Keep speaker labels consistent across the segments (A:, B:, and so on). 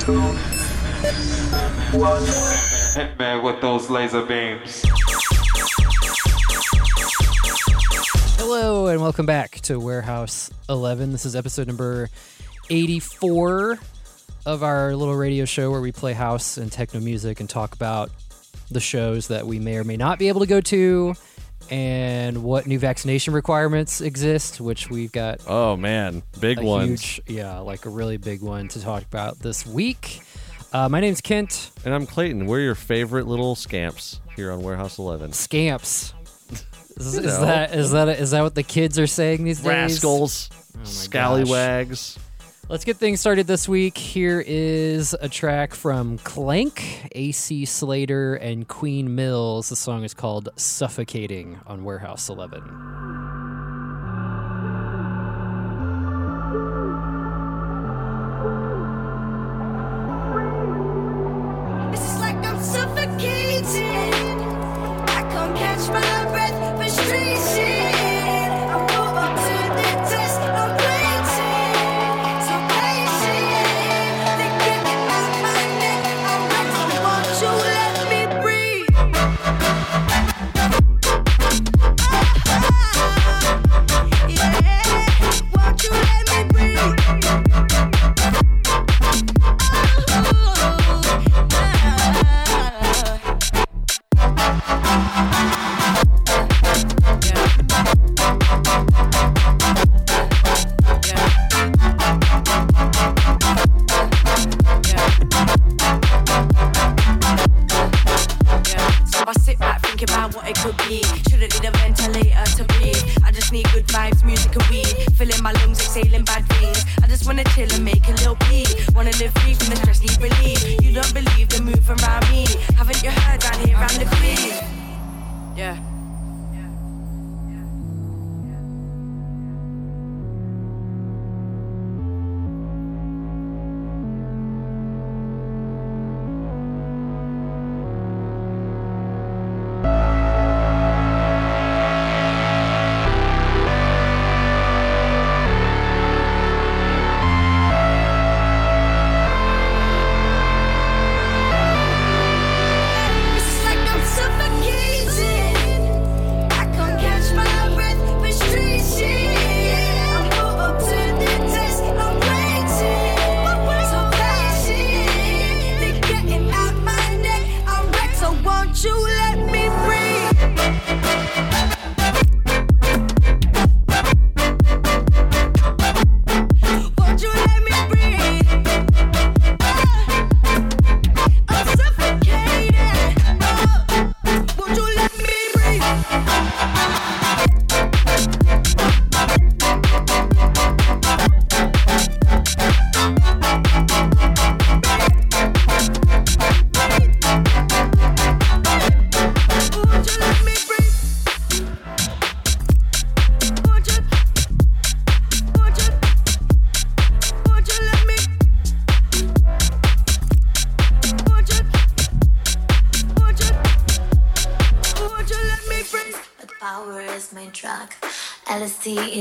A: me with those laser beams.
B: Hello and welcome back to Warehouse 11. This is episode number 84 of our little radio show where we play house and techno music and talk about the shows that we may or may not be able to go to and what new vaccination requirements exist, which we've got
C: Oh man, big
B: huge, yeah, like a really big one to talk about this week. Uh, my name's Kent.
C: And I'm Clayton. We're your favorite little scamps here on Warehouse 11.
B: Scamps. Is, is that is that is that what the kids are saying these days?
C: Rascals,
B: Oh
C: scallywags.
B: Let's get things started this week. Here is a track from Klanq, AC Slater, and Queen Mills. The song is called Suffocating on Warehouse 11.
D: It's like I'm suffocating. I can't catch my breath. Frustration.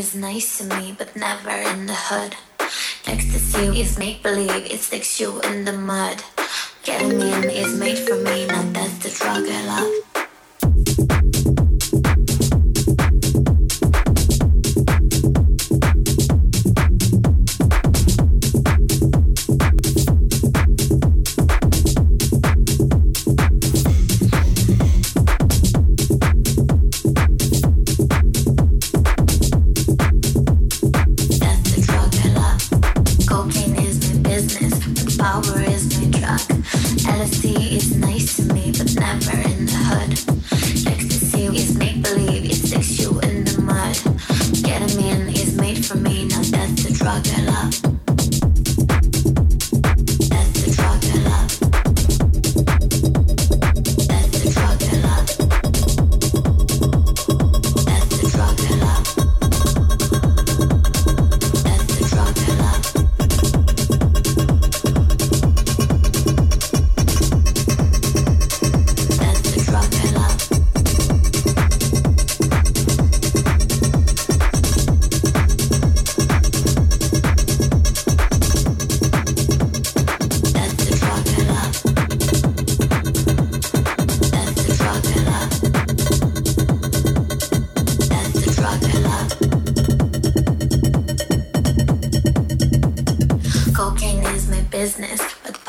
E: Is nice to me, but never in the hood. Ecstasy is make believe, it sticks you in the mud. Ketamine is made for me, now that's the drug I love.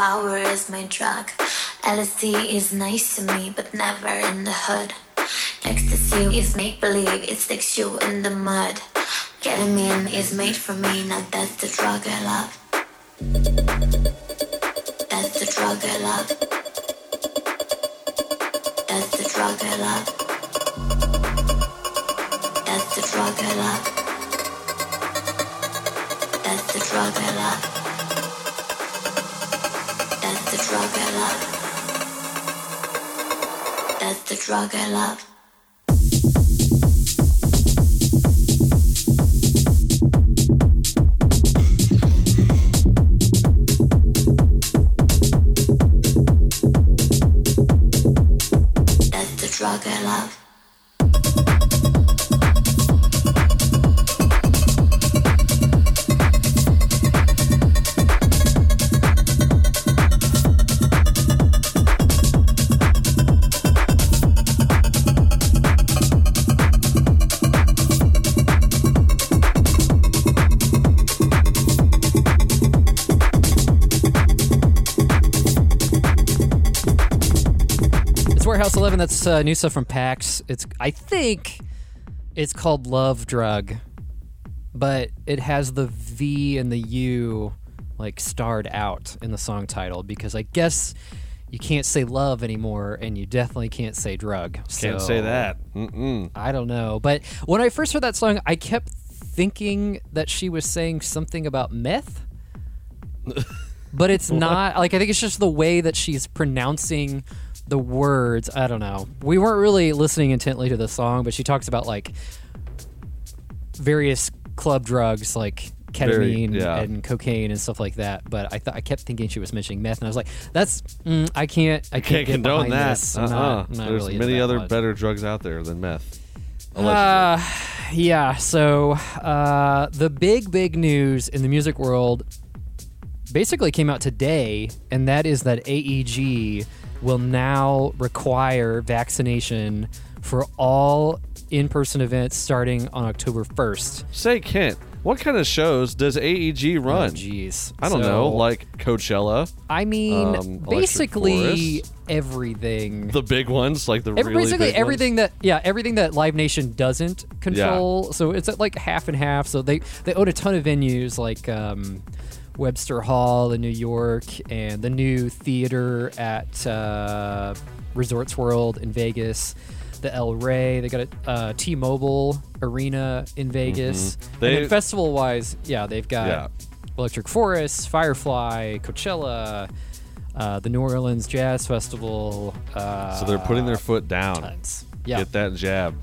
E: Power is my drug. LSD is nice to me, but never in the hood. Ecstasy is make believe, it sticks you in the mud. Ketamine is made for me, now that's the drug I love. That's the drug I love. That's the drug I love. That's the drug I love. That's the drug I love. That's the drug I love. That's the drug I love. That's
B: uh, new stuff from PAX. It's I think it's called Love Drug, but it has the V and the U like starred out in the song title because I guess you can't say love anymore, and you definitely can't say drug.
C: Can't
B: So,
C: say that. Mm-mm.
B: I don't know, but when I first heard that song, I kept thinking that she was saying something about meth. but it's not like I think it's just the way that she's pronouncing the words. I don't know. We weren't really listening intently to the song, but she talks about like various club drugs like
C: Very-
B: ketamine
C: yeah.
B: and cocaine and stuff like that. But I thought I kept thinking she was mentioning meth, and I was like, "That's mm, I can't I can't,
C: Can't condone that. Uh-uh.
B: not, not
C: There's
B: really
C: many other
B: much.
C: better drugs out there than meth.
B: Uh, yeah. So uh, the big, big news in the music world basically came out today, and that is that AEG will now require vaccination for all in-person events starting on October 1st.
C: Say, Kent, what kind of shows does AEG
B: Oh,
C: run?
B: jeez.
C: I don't know, like Coachella,
B: I mean,
C: um,
B: basically everything.
C: the big ones, like the
B: Every,
C: really
B: basically
C: big
B: everything
C: ones.
B: that yeah everything that Live Nation doesn't control. So it's at like half and half. So they they own a ton of venues like um, Webster Hall in New York and the new theater at uh, Resorts World in Vegas. The El Rey, they got a uh, T-Mobile Arena in Vegas.
C: They-
B: and festival wise, yeah, they've got
C: Yeah.
B: Electric Forest, Firefly, Coachella, uh, the New Orleans Jazz Festival. Uh,
C: So they're putting their foot down.
B: tons. Yeah.
C: Get that jab.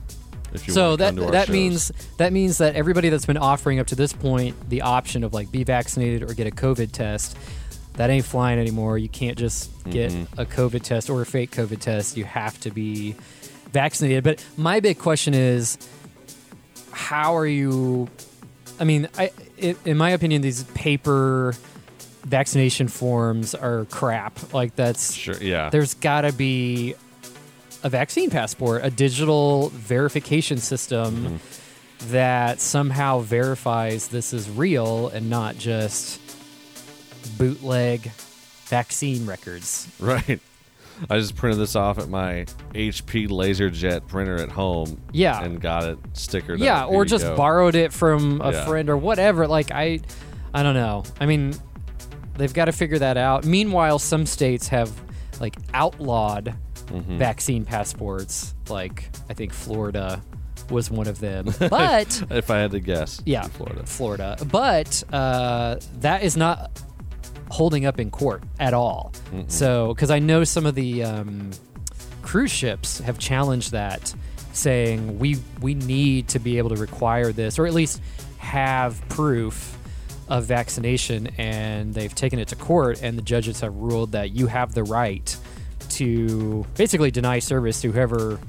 C: If you
B: so that
C: come to our
B: that
C: shows.
B: means that means that everybody that's been offering up to this point the option of like be vaccinated or get a COVID test, that ain't flying anymore. You can't just get
C: Mm-hmm.
B: a COVID test or a fake COVID test. You have to be vaccinated. But my big question is, how are you? I mean, I i in my opinion, these paper vaccination forms are crap. Like that's
C: Sure, yeah.
B: there's got to be a vaccine passport, a digital verification system
C: Mm-hmm.
B: that somehow verifies this is real and not just bootleg vaccine records.
C: Right. I just printed this off at my HP LaserJet printer at home.
B: Yeah.
C: And got it stickered.
B: yeah, or just
C: go.
B: borrowed it from a
C: Yeah.
B: friend or whatever. Like I I don't know. I mean, they've got to figure that out. Meanwhile, some states have like outlawed
C: Mm-hmm.
B: vaccine passports. Like I think Florida was one of them. But
C: If I had to guess.
B: yeah,
C: Florida.
B: Florida. But uh, that is not holding up in court at all. So, because I know some of the um, cruise ships have challenged that, saying we we need to be able to require this, or at least have proof of vaccination, and they've taken it to court, and the judges have ruled that you have the right to basically deny service to whoever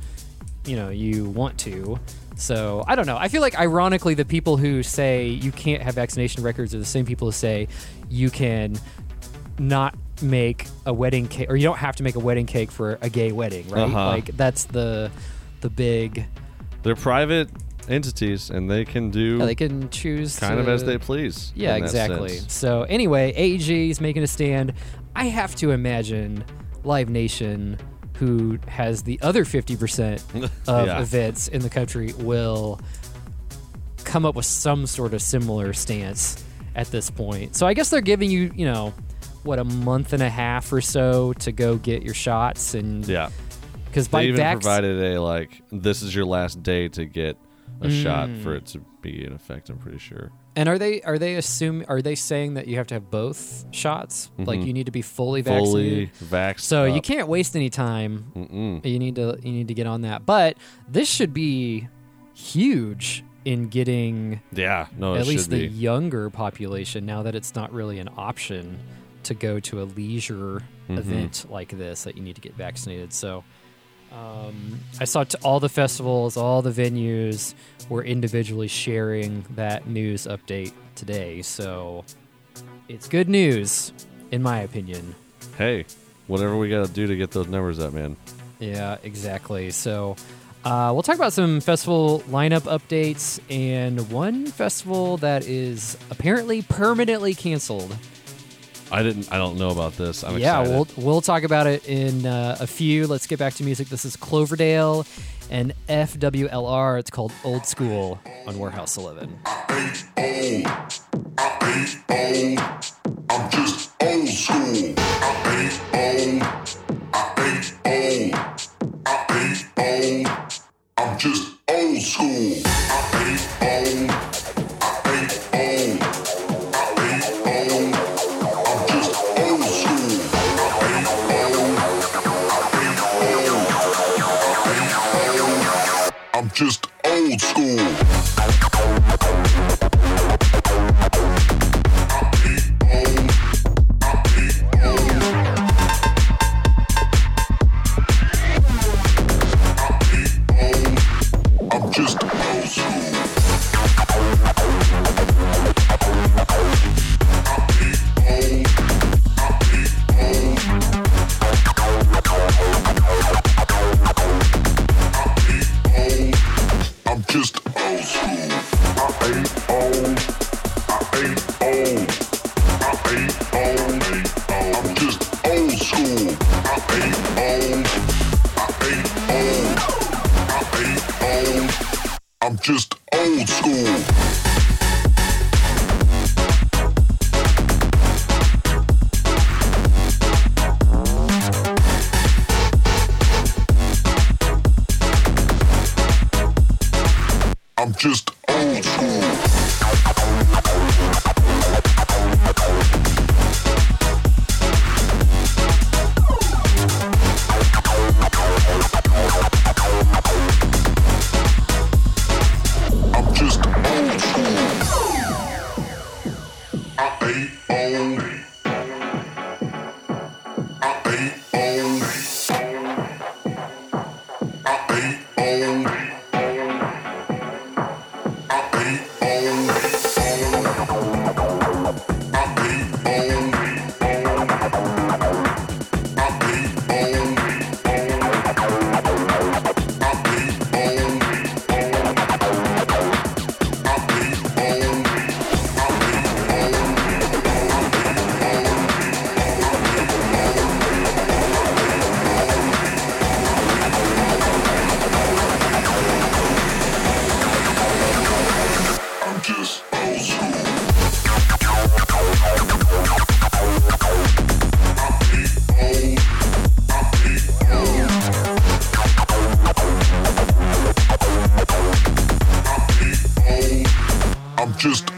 B: you know you want to. So I don't know. I feel like ironically the people who say you can't have vaccination records are the same people who say you can not make a wedding cake or you don't have to make a wedding cake for a gay wedding, right?
C: Uh-huh.
B: Like that's the the big
C: They're private entities, and they can do
B: Yeah, they can choose
C: kind of as they please.
B: Yeah, exactly.
C: sense.
B: So anyway, AEG is making a stand. I have to imagine Live Nation, who has the other 50% of
C: Yeah.
B: events in the country, will come up with some sort of similar stance at this point. So I guess they're giving you, you know, what a month and a half or so to go get your shots and
C: Yeah.
B: because by
C: They even
B: vac-
C: provided a like this is your last day to get a shot
B: Mm.
C: for it to be in effect. I'm pretty sure.
B: and are they are they assuming are they saying that you have to have both shots? Like
C: Mhm.
B: you need to be fully vaccinated.
C: Fully vaxxed.
B: So you can't waste any time.
C: Mm-mm.
B: You need to you need to get on that. But this should be huge in getting
C: Yeah, no,
B: at least the
C: be.
B: younger population now that it's not really an option to go to a leisure
C: Mhm.
B: event like this that you need to get vaccinated. So um, I saw t- all the festivals, all the venues were individually sharing that news update today. So it's good news, in my opinion.
C: Hey, whatever we got to do to get those numbers up, man.
B: Yeah, exactly. So uh, we'll talk about some festival lineup updates and one festival that is apparently permanently canceled.
C: I didn't. I don't know about this. I'm
B: yeah,
C: excited.
B: we'll we'll talk about it in uh, a few. Let's get back to music. This is Cloverdale and FWLR. It's called Old School on Warehouse 11.
F: I'm just old school. I ain't old. I ain't old. I ain't old. I'm just old school. I ain't old. Just old school. just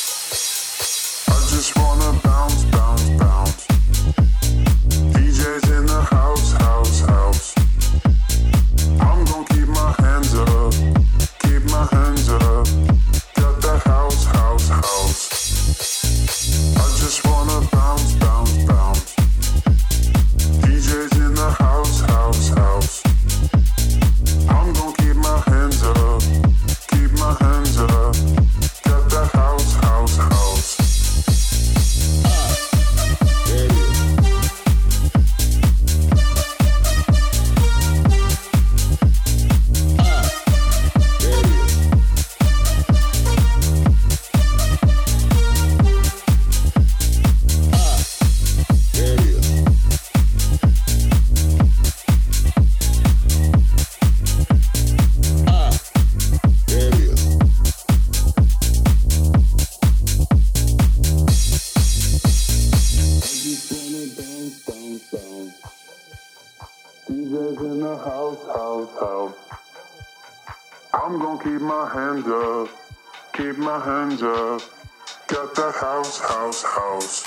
G: hands up, keep my hands up. Got that house, house, house.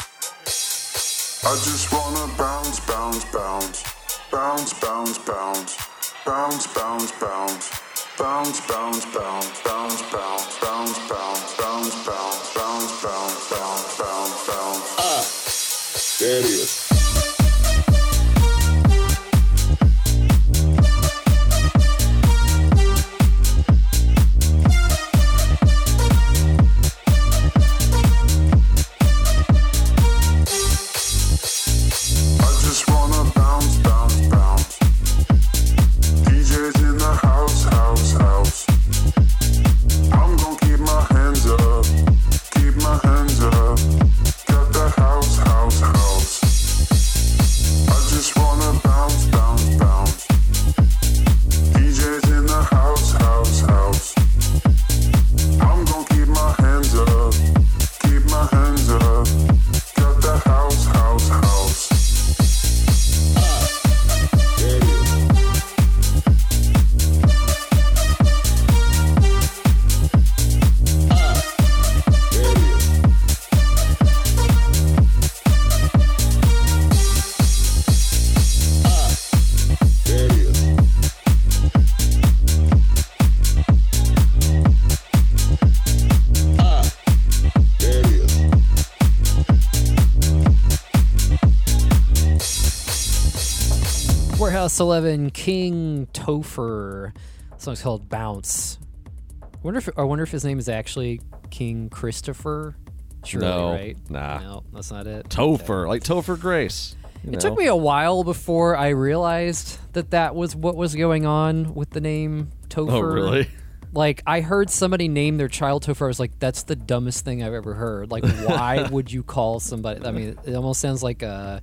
G: I just wanna bounce, bounce, bounce. Bounce, bounce, bounce. Bounce, bounce, bounce. Bounce, bounce, bounce. Bounce, bounce, bounce, bounce. Bounce, bounce, bounce, bounce, bounce, bounce, bounce. Ah, there it is.
B: Warehouse 11, King Topher. The song's called Bounce. I Wonder if I wonder if his name is actually King Christopher. Surely,
C: No,
B: right?
C: nah.
B: No, that's not it.
C: Topher, like Topher Grace. you
B: It
C: know.
B: took me a while before I realized that that was what was going on with the name Topher.
C: Oh, really?
B: Like I heard somebody name their child Topher. I was like, "That's the dumbest thing I've ever heard." Like, why would you call somebody? I mean, it almost sounds like a,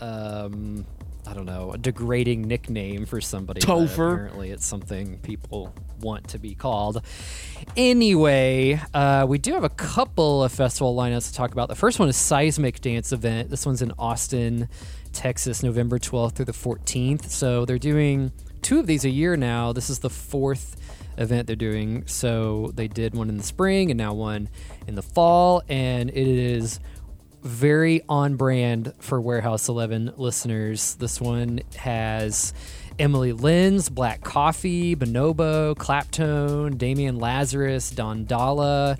B: um, I don't know, a degrading nickname for somebody.
C: Topher.
B: Apparently, it's something people want to be called. Anyway, uh, we do have a couple of festival lineups to talk about. The first one is Seismic Dance Event. This one's in Austin, Texas, November 12th through the 14th. So they're doing two of these a year now. This is the fourth event they're doing. So they did one in the spring and now one in the fall. And it is very on brand for Warehouse 11 listeners. This one has Amelie Lens Black Coffee, Bonobo, Claptone, Damian Lazarus, Don Dolla.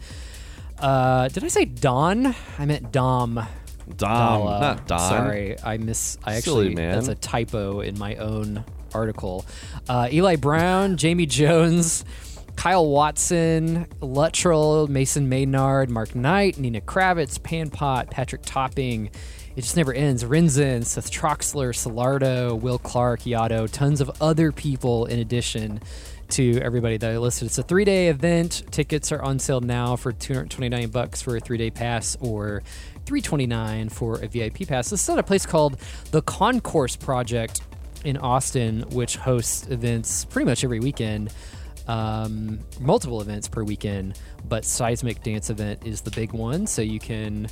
B: Uh, did I say Don? I meant Dom.
C: Dom,
B: Dolla.
C: not Don.
B: Sorry, I miss. I
C: Silly
B: actually
C: man.
B: that's a typo in my own article. Uh, Eli Brown, Jamie Jones, Kyle Watson, Luttrell, Mason Maynard, Mark Knight, Nina Kraviz, Panpot, Patrick Topping. It just never ends. Rinzen, Seth Troxler, Solardo, Will Clark, Yotto, tons of other people in addition to everybody that I listed. It's a three-day event. Tickets are on sale now for 229 bucks for a three-day pass or 329 for a VIP pass. This is at a place called the Concourse Project in Austin, which hosts events pretty much every weekend. Um, multiple events per weekend, but Seismic Dance Event is the big one. So you can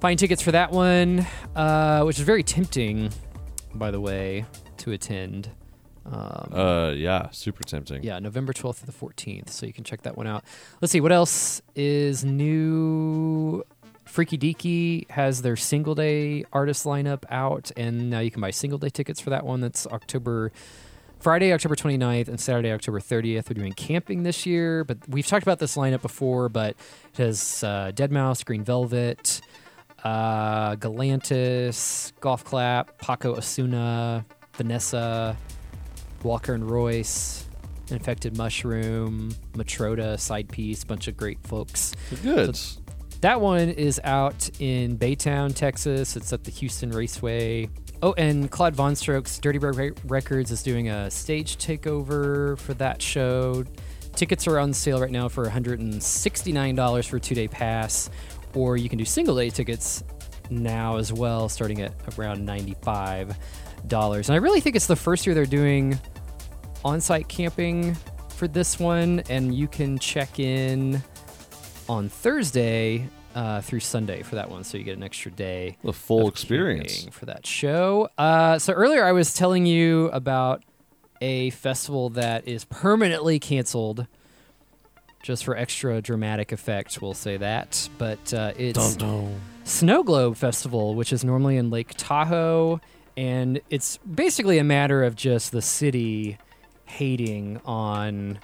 B: find tickets for that one, uh, which is very tempting, by the way, to attend. Um,
C: Uh, yeah, super tempting.
B: yeah, November 12th to the 14th. So you can check that one out. Let's see, what else is new? Freaky Deaky has their single day artist lineup out, and now you can buy single day tickets for that one. That's October. Friday, October 29th, and Saturday, October 30th. We're doing camping this year, but we've talked about this lineup before. But it has uh, Deadmau5, Green Velvet, uh, Galantis, Golf Clap, Paco Osuna, Vanessa, Walker and Royce, Infected Mushroom, Matroda, Side Piece, bunch of great folks.
C: Good.
B: That one is out in Baytown, Texas. It's at the Houston Raceway. Oh, and Claude VonStroke's, Dirty Bird Records, is doing a stage takeover for that show. Tickets are on sale right now for $169 for a two day pass, or you can do single day tickets now as well, starting at around $95. And I really think it's the first year they're doing on site camping for this one, and you can check in on Thursday uh, through Sunday for that one, so you get an extra day.
C: The full experience.
B: for that show. Uh, so earlier I was telling you about a festival that is permanently canceled, just for extra dramatic effect. We'll say that, but uh, it's Snow Globe Festival, which is normally in Lake Tahoe, and it's basically a matter of just the city hating on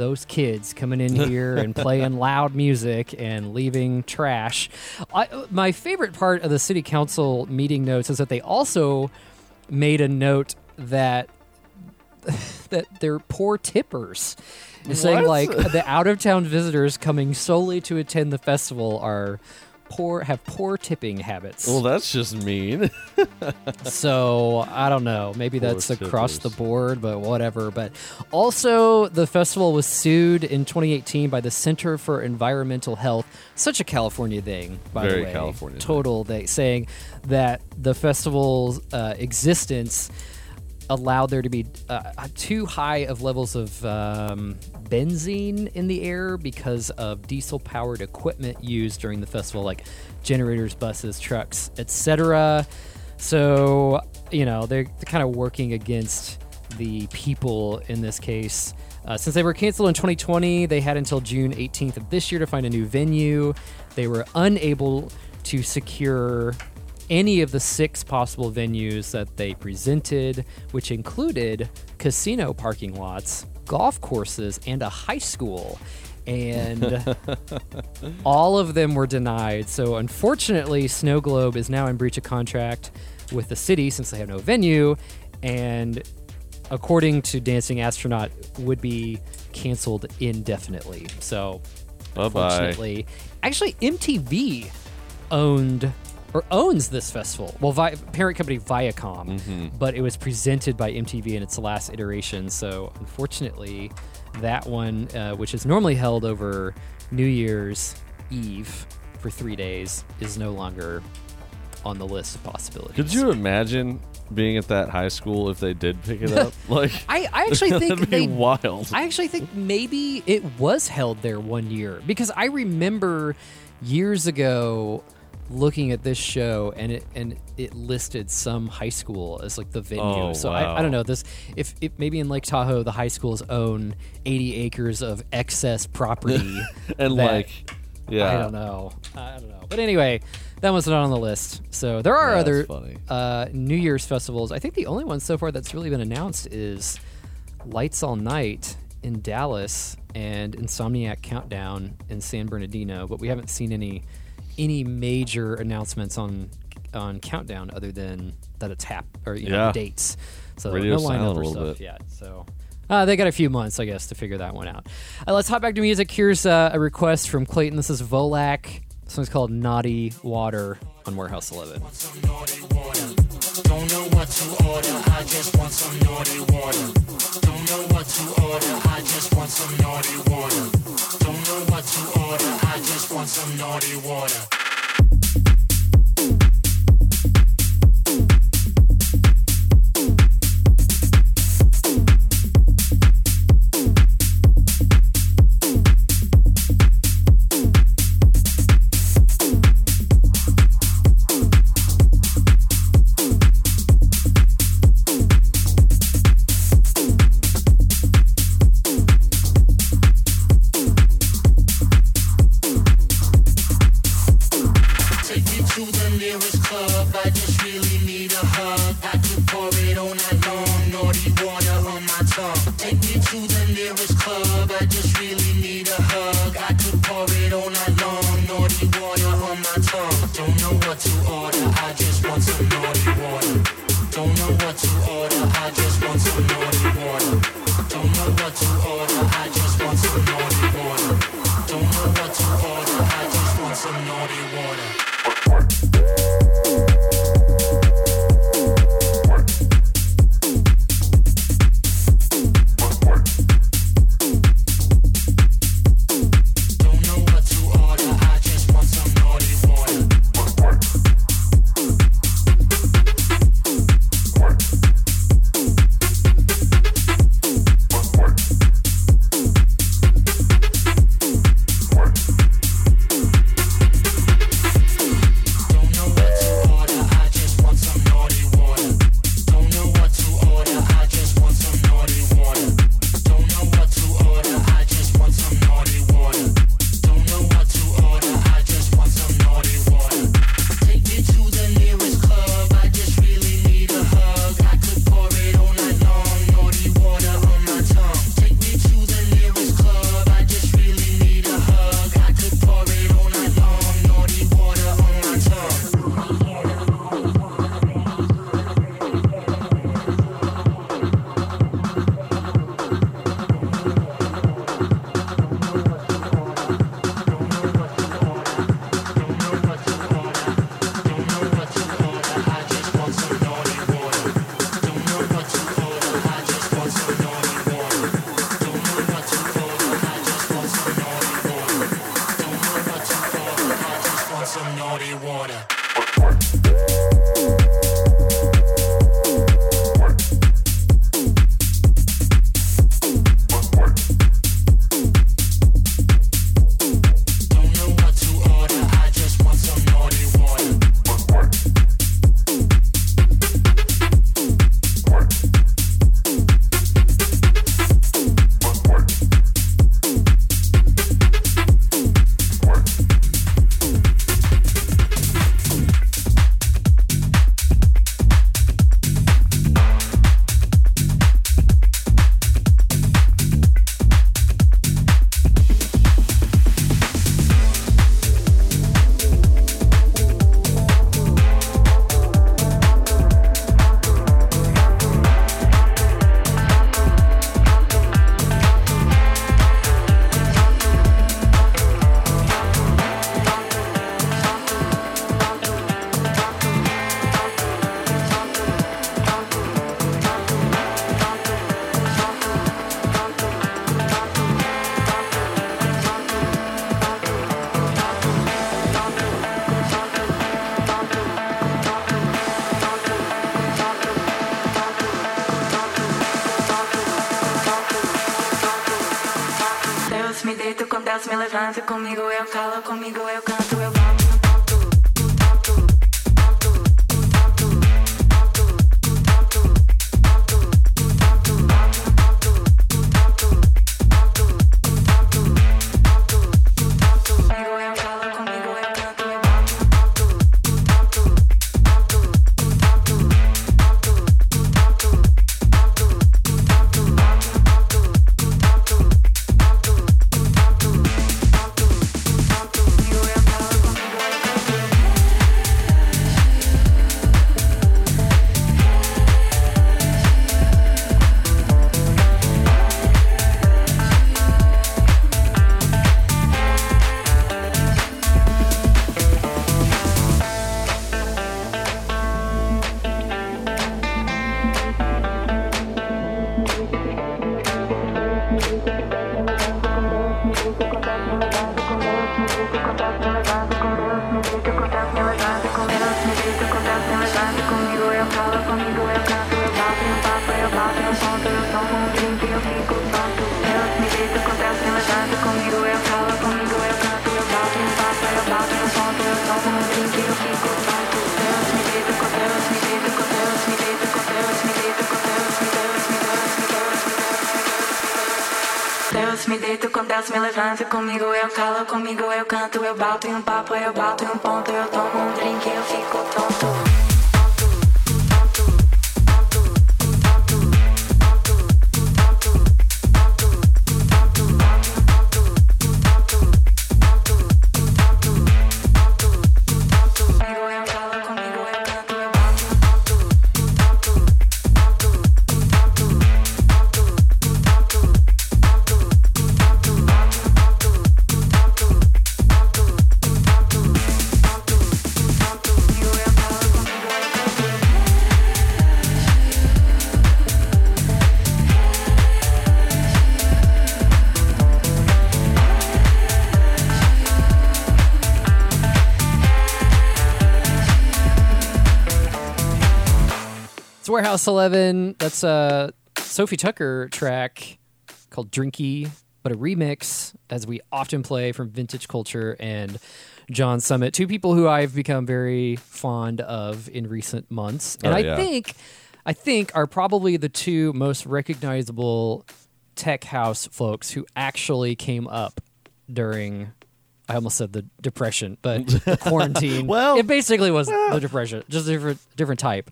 B: those kids coming in here and playing loud music and leaving trash. I, my favorite part of the city council meeting notes is that they also made a note that that they're poor tippers. Saying like the out of town visitors coming solely to attend the festival are poor have poor tipping habits.
C: Well, that's just mean.
B: so I don't know. Maybe
C: Poor
B: that's across the board, but whatever. But also, the festival was sued in 2018 by the Center for Environmental Health. Such a California thing, by
C: Very
B: the way.
C: California thing.
B: Total. They saying that the festival's uh, existence allowed there to be uh, too high of levels of um, benzene in the air because of diesel powered equipment used during the festival like generators buses trucks etc so you know they're, they're kind of working against the people in this case. Uh, since they were canceled in 2020 they had until june 18th of this year to find a new venue. They were unable to secure any of the six possible venues that they presented, which included casino parking lots, golf courses, and a high school. And all of them were denied. So, unfortunately, Snow Globe is now in breach of contract with the city since they have no venue. And according to Dancing Astronaut, would be canceled indefinitely. So,
C: Bye-bye.
B: unfortunately, actually, MTV owned or owns this festival. Well, Vi- parent company Viacom, but it was presented by MTV in its last iteration. So, unfortunately, that one, uh, which is normally held over New Year's Eve for three days, is no longer on the list of possibilities.
C: Could you imagine being at that high school if they did pick it up? Like,
B: I, I actually think
C: that'd be
B: they
C: wild.
B: I actually think maybe it was held there one year because I remember years ago looking at this show and it and it listed some high school as like the venue.
C: Oh,
B: so I, I don't know this if, if maybe in Lake Tahoe the high schools own 80 acres of excess property
C: and
B: that-
C: like, yeah,
B: I don't know. I don't know. But anyway, that one's not on the list. So there are
C: That's
B: other uh, New Year's festivals. I think the only one so far that's really been announced is Lights All Night in Dallas and Insomniac Countdown in San Bernardino. But we haven't seen any any major announcements on on Countdown other than that it's hap or you know
C: Yeah.
B: the dates. So
C: Radio
B: no lineup or stuff
C: bit.
B: yet. So. Uh, they got a few months, I guess, to figure that one out. Uh, let's hop back to music. Here's uh, a request from Clayton. This is Volac. This one's called Naughty Water on Warehouse 11.
H: Don't know what to order, I just want some naughty water. Don't know what to order, I just want some naughty water. Know what to order, I just want some naughty water. Nearest club.
B: Warehouse 11. That's a Sofi Tukker track called Drinkee, but a remix, as we often play from Vintage Culture and John Summit, two people who I've become very fond of in recent months. Oh, and
C: Oh,
B: I think I think are probably the two most recognizable tech house folks who actually came up during I almost said the depression, but the quarantine.
C: Well,
B: it basically was the depression, just a different different type.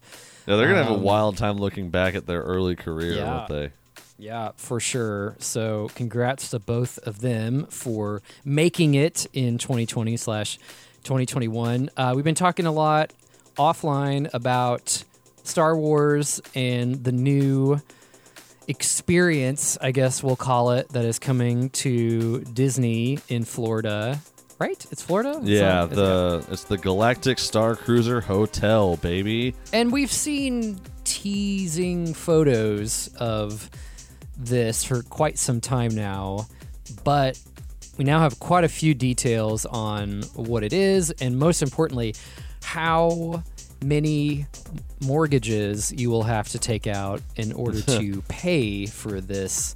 C: Yeah, they're gonna have a
B: Um,
C: wild time looking back at their early career,
B: Yeah.
C: won't they?
B: Yeah, for sure. So, congrats to both of them for making it in 2020 slash 2021. Uh, we've been talking a lot offline about Star Wars and the new experience, I guess we'll call it, that is coming to Disney in Florida. Right? It's Florida. It's
C: Yeah,
B: not-
C: the it's the Galactic Star Cruiser Hotel, baby.
B: And we've seen teasing photos of this for quite some time now, but we now have quite a few details on what it is, and most importantly, how many mortgages you will have to take out in order to pay for this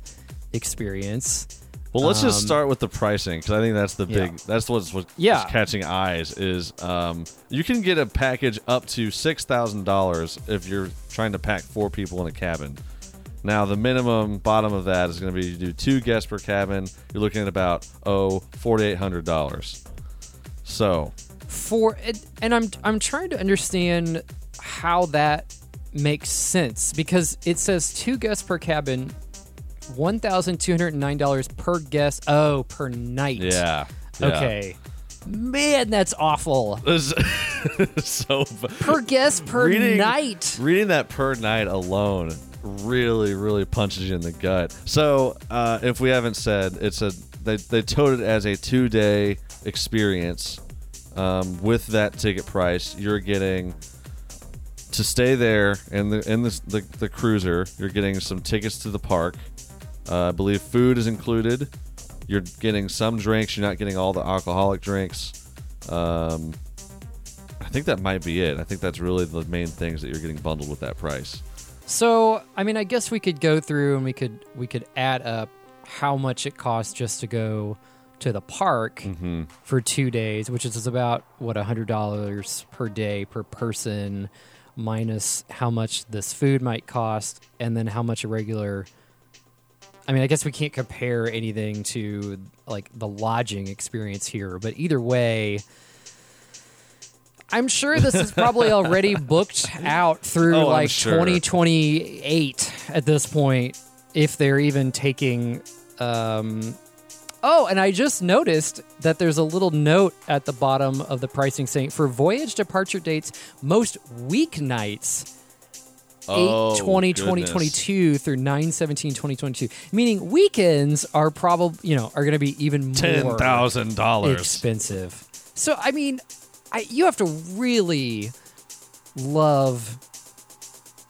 B: experience.
C: Well, let's just
B: Um,
C: start with the pricing because I think that's the
B: Yeah.
C: big. That's what's, what's
B: Yeah.
C: catching eyes. Is um, you can get a package up to six thousand dollars if you're trying to pack four people in a cabin. Now, the minimum bottom of that is going to be you do two guests per cabin. You're looking at about oh forty eight hundred dollars. So
B: for and I'm I'm trying to understand how that makes sense because it says two guests per cabin, one thousand two hundred nine dollars per guest. Oh, per night.
C: yeah, yeah.
B: Okay. Man, that's awful.
C: So
B: Per guest per
C: Reading-
B: night.
C: Reading that per night alone really, really punches you in the gut. So, uh, if we haven't said, it's a they they towed it as a two day experience. Um, with that ticket price, you're getting to stay there in the in the the, the cruiser. You're getting some tickets to the park. Uh, I believe food is included. You're getting some drinks. You're not getting all the alcoholic drinks. Um, I think that might be it. I think that's really the main things that you're getting bundled with that price.
B: So, I mean, I guess we could go through and we could we could add up how much it costs just to go to the park
C: Mm-hmm.
B: for two days, which is about what a hundred dollars per day per person, minus how much this food might cost, and then how much a regular. I mean, I guess we can't compare anything to like the lodging experience here, but either way, I'm sure this is probably already booked out through
C: Oh,
B: like
C: sure.
B: 2028 at this point, if they're even taking. Um, oh, and I just noticed that there's a little note at the bottom of the pricing saying for voyage departure dates, most weeknights. 8
C: Oh,
B: 20 2022 through 9 17 2022 meaning weekends are probably you know are going to be even more
C: Ten thousand dollars.
B: expensive. So I mean, I you have to really love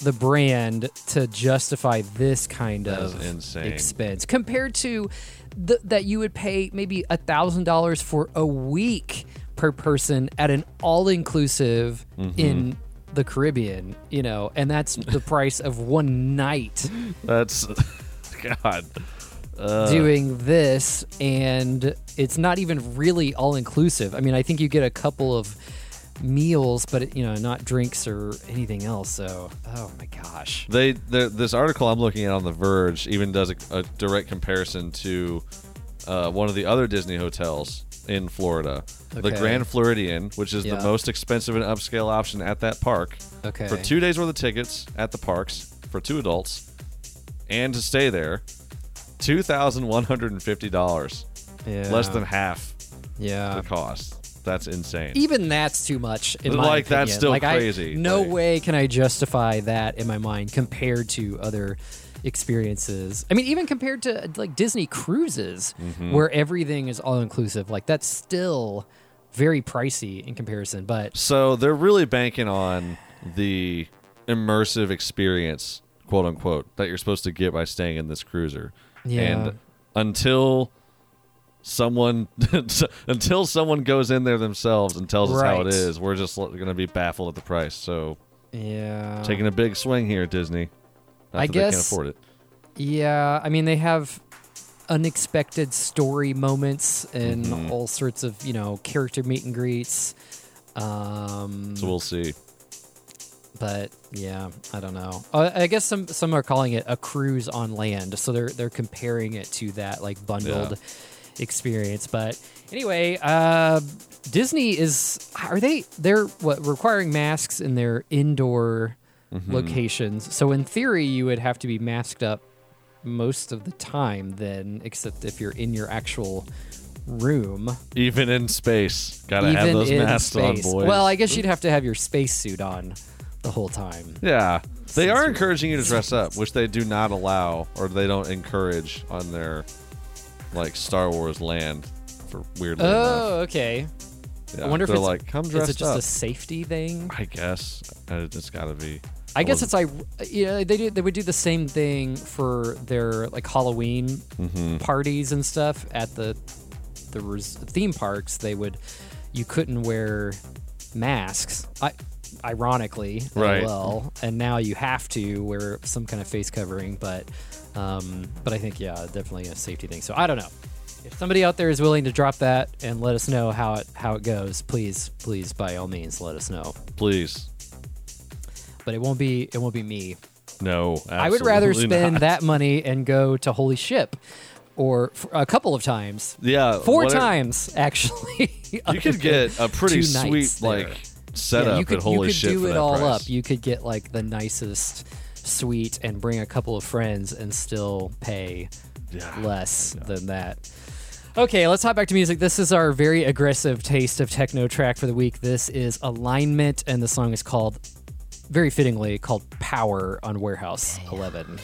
B: the brand to justify this kind
C: That
B: of
C: insane.
B: expense compared to the, that you would pay maybe a thousand dollars for a week per person at an all-inclusive
C: Mm-hmm.
B: in the Caribbean, you know, and that's the price of one night
C: That's God. Uh,
B: doing this and it's not even really all inclusive. I mean, I think you get a couple of meals, but you know, not drinks or anything else. So, oh my gosh.
C: They the, this article I'm looking at on The Verge even does a, a direct comparison to uh, one of the other Disney hotels in Florida, the
B: Okay.
C: Grand Floridian, which is
B: Yeah.
C: the most expensive and upscale option at that park.
B: Okay.
C: For two days worth of tickets at the parks for two adults, and to stay there, two thousand one hundred and fifty dollars,
B: Yeah.
C: less than half
B: Yeah.
C: the cost. That's insane.
B: Even that's too much in my
C: Like, that's
B: opinion.
C: still
B: like, I-
C: crazy.
B: no
C: Like-
B: way can I justify that in my mind compared to other experiences. I mean, even compared to like Disney cruises,
C: Mhm.
B: where everything is all inclusive. Like that's still very pricey in comparison. But
C: So they're really banking on the immersive experience, quote unquote, that you're supposed to get by staying in this cruiser.
B: Yeah.
C: And until someone until someone goes in there themselves and tells us how it is, we're just going to be baffled at the price. So
B: yeah,
C: taking a big swing here, Disney. Not
B: I
C: that they can't
B: guess-
C: afford it.
B: Yeah, I mean they have unexpected story moments and
C: Mhm.
B: all sorts of you know character meet and greets. Um,
C: So we'll see.
B: but yeah, I don't know. Uh, I guess some some are calling it a cruise on land, so they're they're comparing it to that like bundled experience. But anyway, uh, Disney is are they they're what requiring masks in their indoor
C: Mhm.
B: locations. So in theory, you would have to be masked up most of the time, then, except if you're in your actual room.
C: Even in space, gotta have those masks on,
B: space.
C: boys.
B: Well, I guess you'd have to have your spacesuit on the whole time.
C: Yeah. They are encouraging you to dress up, which they do not allow or they don't encourage on their like Star Wars land for weirdly enough.
B: Oh, okay.
C: Yeah,
B: I wonder if it's
C: like, "Come
B: Is it just
C: up."
B: a safety thing?
C: I guess uh, it's got to be.
B: I guess it's like you know they do they would do the same thing for their like Halloween
C: Mhm.
B: parties and stuff at the the res- theme parks. They would you couldn't wear masks. I ironically,
C: Right.
B: Well, and now you have to wear some kind of face covering. But um, but I think yeah, definitely a safety thing. So I don't know. If somebody out there is willing to drop that and let us know how it how it goes, please please by all means let us know.
C: Please.
B: But it won't be it won't be me.
C: No.
B: I would rather spend
C: not.
B: that money and go to Holy Ship, or f- a couple of times.
C: Yeah,
B: four
C: whatever-
B: times actually.
C: You could get a pretty sweet
B: there.
C: like setup
B: yeah, you could,
C: at Holy
B: you could
C: Ship
B: do it all
C: price.
B: up. You could get like the nicest suite and bring a couple of friends and still pay less than that. Okay, let's hop back to music. This is our very aggressive taste of techno track for the week. This is Alignment, and the song is called, very fittingly, called Power on Warehouse 11.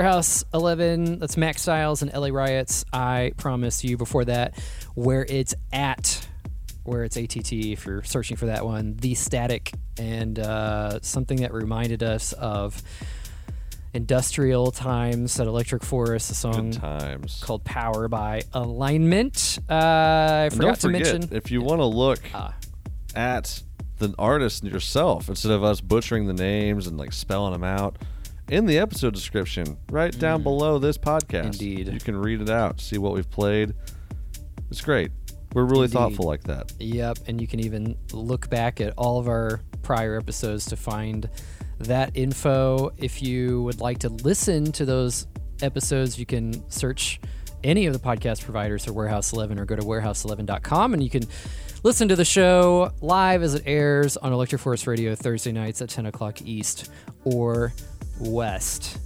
B: Warehouse 11. That's Max Styler and LA Riots. I promise you before that where it's at, where it's ATT if you're searching for that one. The Static and uh, something that reminded us of industrial times at Electric Forest, a song
C: times.
B: called Power by Alignment. Uh, I forgot
C: don't
B: to
C: forget,
B: mention.
C: if you want to look
B: Ah.
C: at the artist yourself instead of us butchering the names and like spelling them out in the episode description right down below this podcast
B: Mm. Indeed.
C: you can read it out see what we've played it's great we're really
B: Indeed.
C: thoughtful like that
B: Yep, and you can even look back at all of our prior episodes to find that info. If you would like to listen to those episodes, you can search any of the podcast providers or Warehouse 11 or go to warehouse11.com and you can listen to the show live as it airs on Electric Force Radio Thursday nights at 10 o'clock East or West.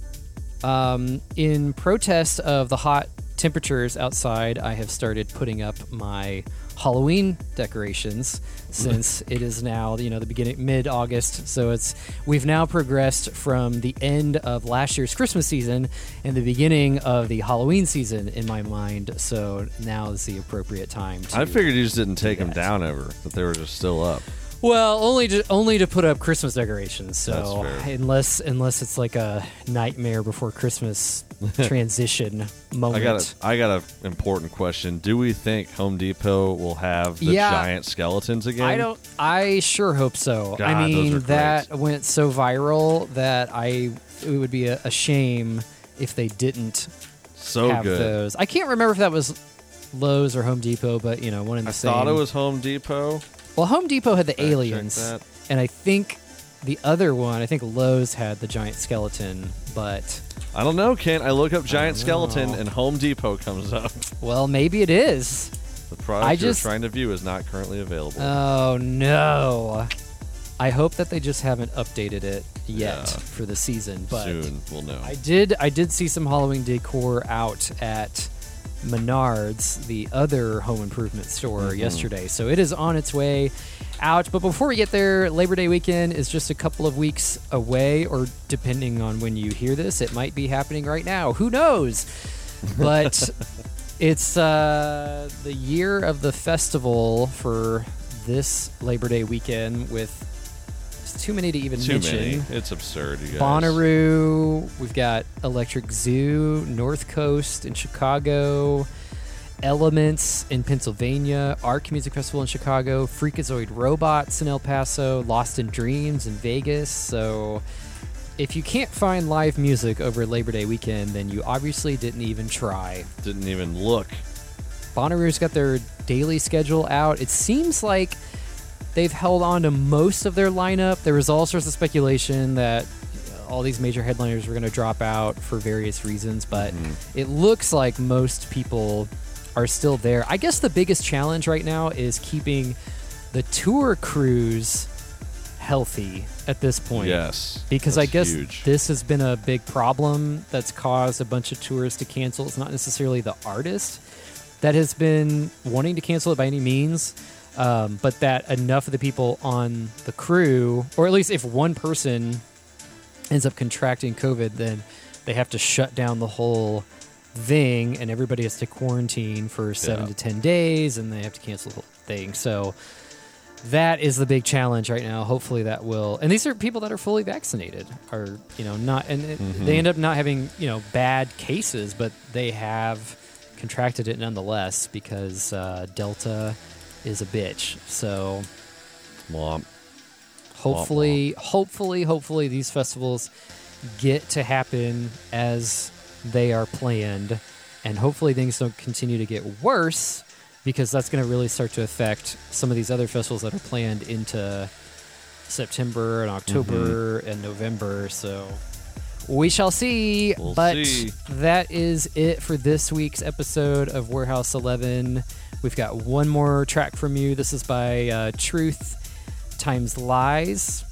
B: Um, in protest of the hot temperatures outside, I have started putting up my Halloween decorations since it is now you know the beginning mid August. So it's we've now progressed from the end of last year's Christmas season and the beginning of the Halloween season in my mind. So now is the appropriate time. To
C: i figured you just didn't take them down ever but they were just still up
B: well, only to only to put up Christmas decorations. So unless unless it's like a nightmare before Christmas transition moment.
C: I got a, I got a important question. Do we think Home Depot will have the
B: Yeah.
C: giant skeletons again?
B: I don't. I sure hope so.
C: God,
B: I mean, that went so viral that I it would be a, a shame if they didn't
C: So
B: have
C: good.
B: those. I can't remember if that was Lowe's or Home Depot, but you know, one in the
C: I
B: same.
C: I thought it was Home Depot.
B: Well, Home Depot had the
C: Fact
B: aliens, and I think the other one, I think Lowe's had the giant skeleton, but
C: I don't know, Kent. I look up giant skeleton and Home Depot comes up.
B: well, maybe it is.
C: The product
B: I
C: you're trying to view is not currently available.
B: Oh no! I hope that they just haven't updated it yet
C: Yeah.
B: for the season, but
C: Soon we'll know.
B: I did. I did see some Halloween decor out at Menards, the other home improvement store,
C: Mhm.
B: yesterday. So it is on its way out. But before we get there, Labor Day weekend is just a couple of weeks away, or depending on when you hear this, it might be happening right now. Who knows? But it's uh, the year of the festival for this Labor Day weekend with. It's too many to even
C: Too
B: mention.
C: many. It's absurd, you guys.
B: Bonnaroo. We've got Electric Zoo, North Coast in Chicago, Elements in Pennsylvania, Arc Music Festival in Chicago, Freakazoid Robots in El Paso, Lost in Dreams in Vegas. So if you can't find live music over Labor Day weekend, then you obviously didn't even try.
C: Didn't even look.
B: Bonnaroo's got their daily schedule out. It seems like they've held on to most of their lineup. There was all sorts of speculation that all these major headliners were going to drop out for various reasons, but mm-hmm. it looks like most people are still there. I guess the biggest challenge right now is keeping the tour crews healthy at this point.
C: Yes,
B: Because I guess
C: huge.
B: this has been a big problem that's caused a bunch of tours to cancel. It's not necessarily the artist that has been wanting to cancel it by any means, um, but that enough of the people on the crew, or at least if one person ends up contracting COVID, then they have to shut down the whole thing and everybody has to quarantine for seven
C: Yeah.
B: to 10 days and they have to cancel the whole thing. So that is the big challenge right now. Hopefully that will. And these are people that are fully vaccinated or, you know, not, and it,
C: Mhm.
B: they end up not having, you know, bad cases, but they have contracted it nonetheless because uh, Delta is a bitch. So
C: Womp.
B: hopefully hopefully hopefully these festivals get to happen as they are planned and hopefully things don't continue to get worse because that's going to really start to affect some of these other festivals that are planned into September and mm-hmm. October and November so we shall see
C: We'll
B: but
C: see.
B: that is it for this week's episode of Warehouse 11 we've got one more track from you this is by uh, Truth times lies.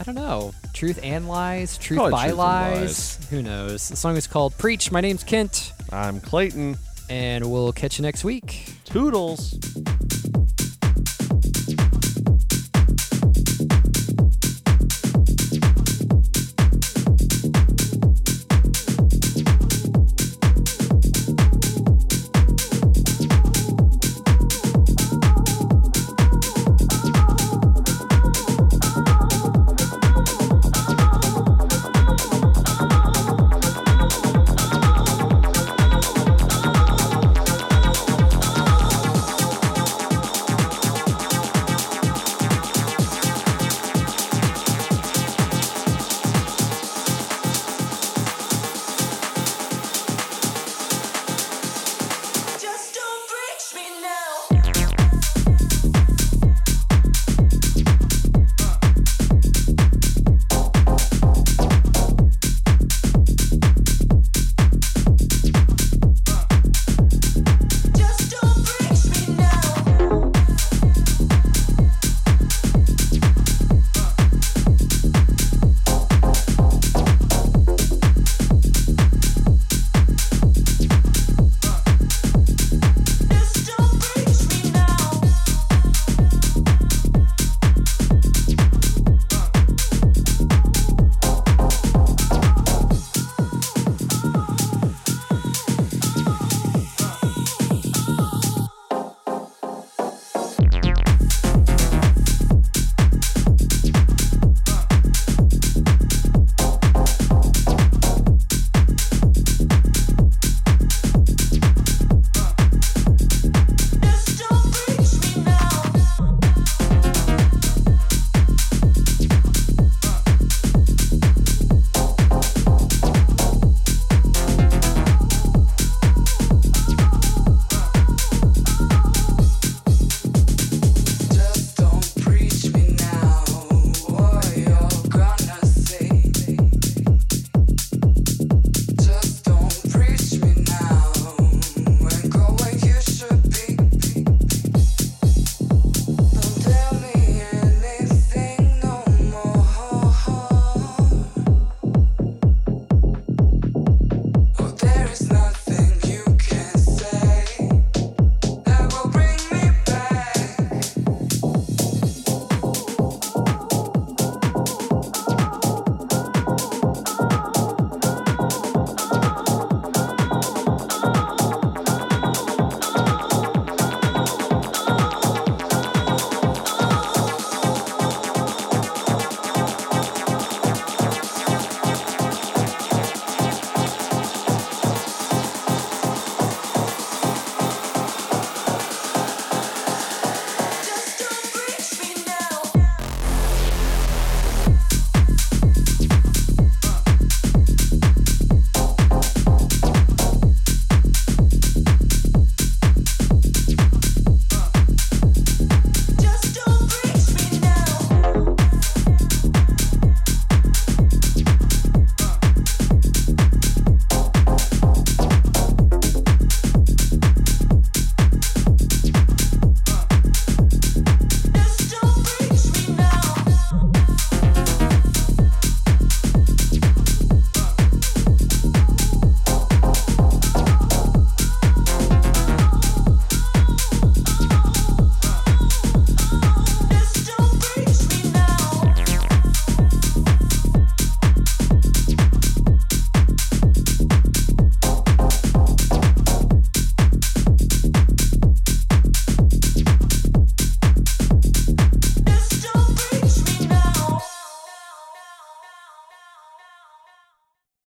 B: I don't know. Truth and lies. Truth
C: Probably
B: by
C: truth
B: lies.
C: lies.
B: Who knows? The song is called Preach. My name's Kent.
C: I'm Clayton.
B: And we'll catch you next week.
C: Toodles.